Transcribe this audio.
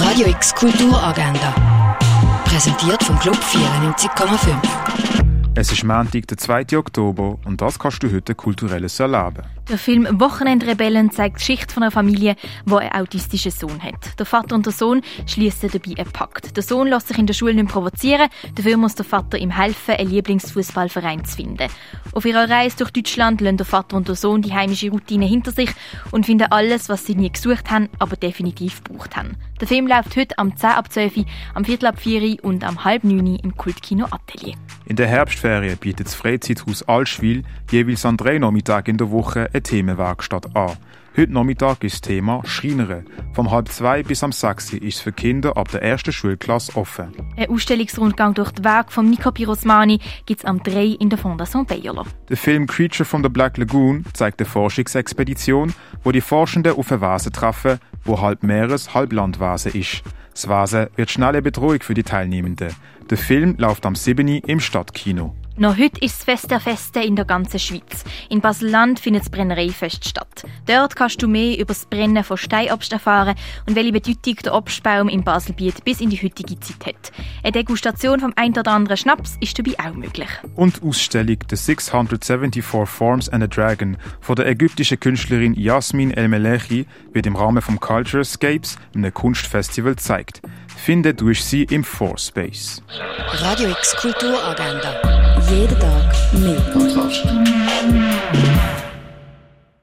Radio X Kulturagenda. Präsentiert vom Club 94,5. Es ist Montag, der 2. Oktober und das kannst du heute kulturelles erleben. Der Film Wochenendrebellen zeigt die Geschichte von einer Familie, die einen autistischen Sohn hat. Der Vater und der Sohn schließen dabei einen Pakt. Der Sohn lässt sich in der Schule nicht provozieren, dafür muss der Vater ihm helfen, einen Lieblingsfußballverein zu finden. Auf ihrer Reise durch Deutschland lassen der Vater und der Sohn die heimische Routine hinter sich und finden alles, was sie nie gesucht haben, aber definitiv gebraucht haben. Der Film läuft heute am 10 ab 12 am Viertel ab 4 und am halb 9 im Kultkino Atelier. In der Herbstferien bietet das Freizeithaus Allschwil jeweils an drei Nachmittagen in der Woche eine Themenwerkstatt an. Heute Nachmittag ist das Thema Schreinere. Vom halb zwei bis am sechs ist es für Kinder ab der ersten Schulklasse offen. Ein Ausstellungsrundgang durch die Werke von Nico Pirosmani gibt es am 3 in der Fondation Bayerlo. Der Film Creature from the Black Lagoon zeigt eine Forschungsexpedition, wo die Forschenden auf ein Vase treffen, wo halb Meeres, halb Landvase ist. Das Vase wird schnell eine Bedrohung für die Teilnehmenden. Der Film läuft am 7. im Stadtkino. Noch heute ist das Fest der Feste in der ganzen Schweiz. In Basel-Land findet das Brennereifest statt. Dort kannst du mehr über das Brennen von Steinobst erfahren und welche Bedeutung der Obstbaum im Baselbiet bis in die heutige Zeit hat. Eine Degustation vom ein oder anderen Schnaps ist dabei auch möglich. Und die Ausstellung The 674 Forms and a Dragon von der ägyptischen Künstlerin Yasmin El-Melechi wird im Rahmen vom Culture Escapes, einem Kunstfestival, gezeigt. Finde durch sie im Four-Space. Radio X Kulturagenda. Jeden Tag mehr.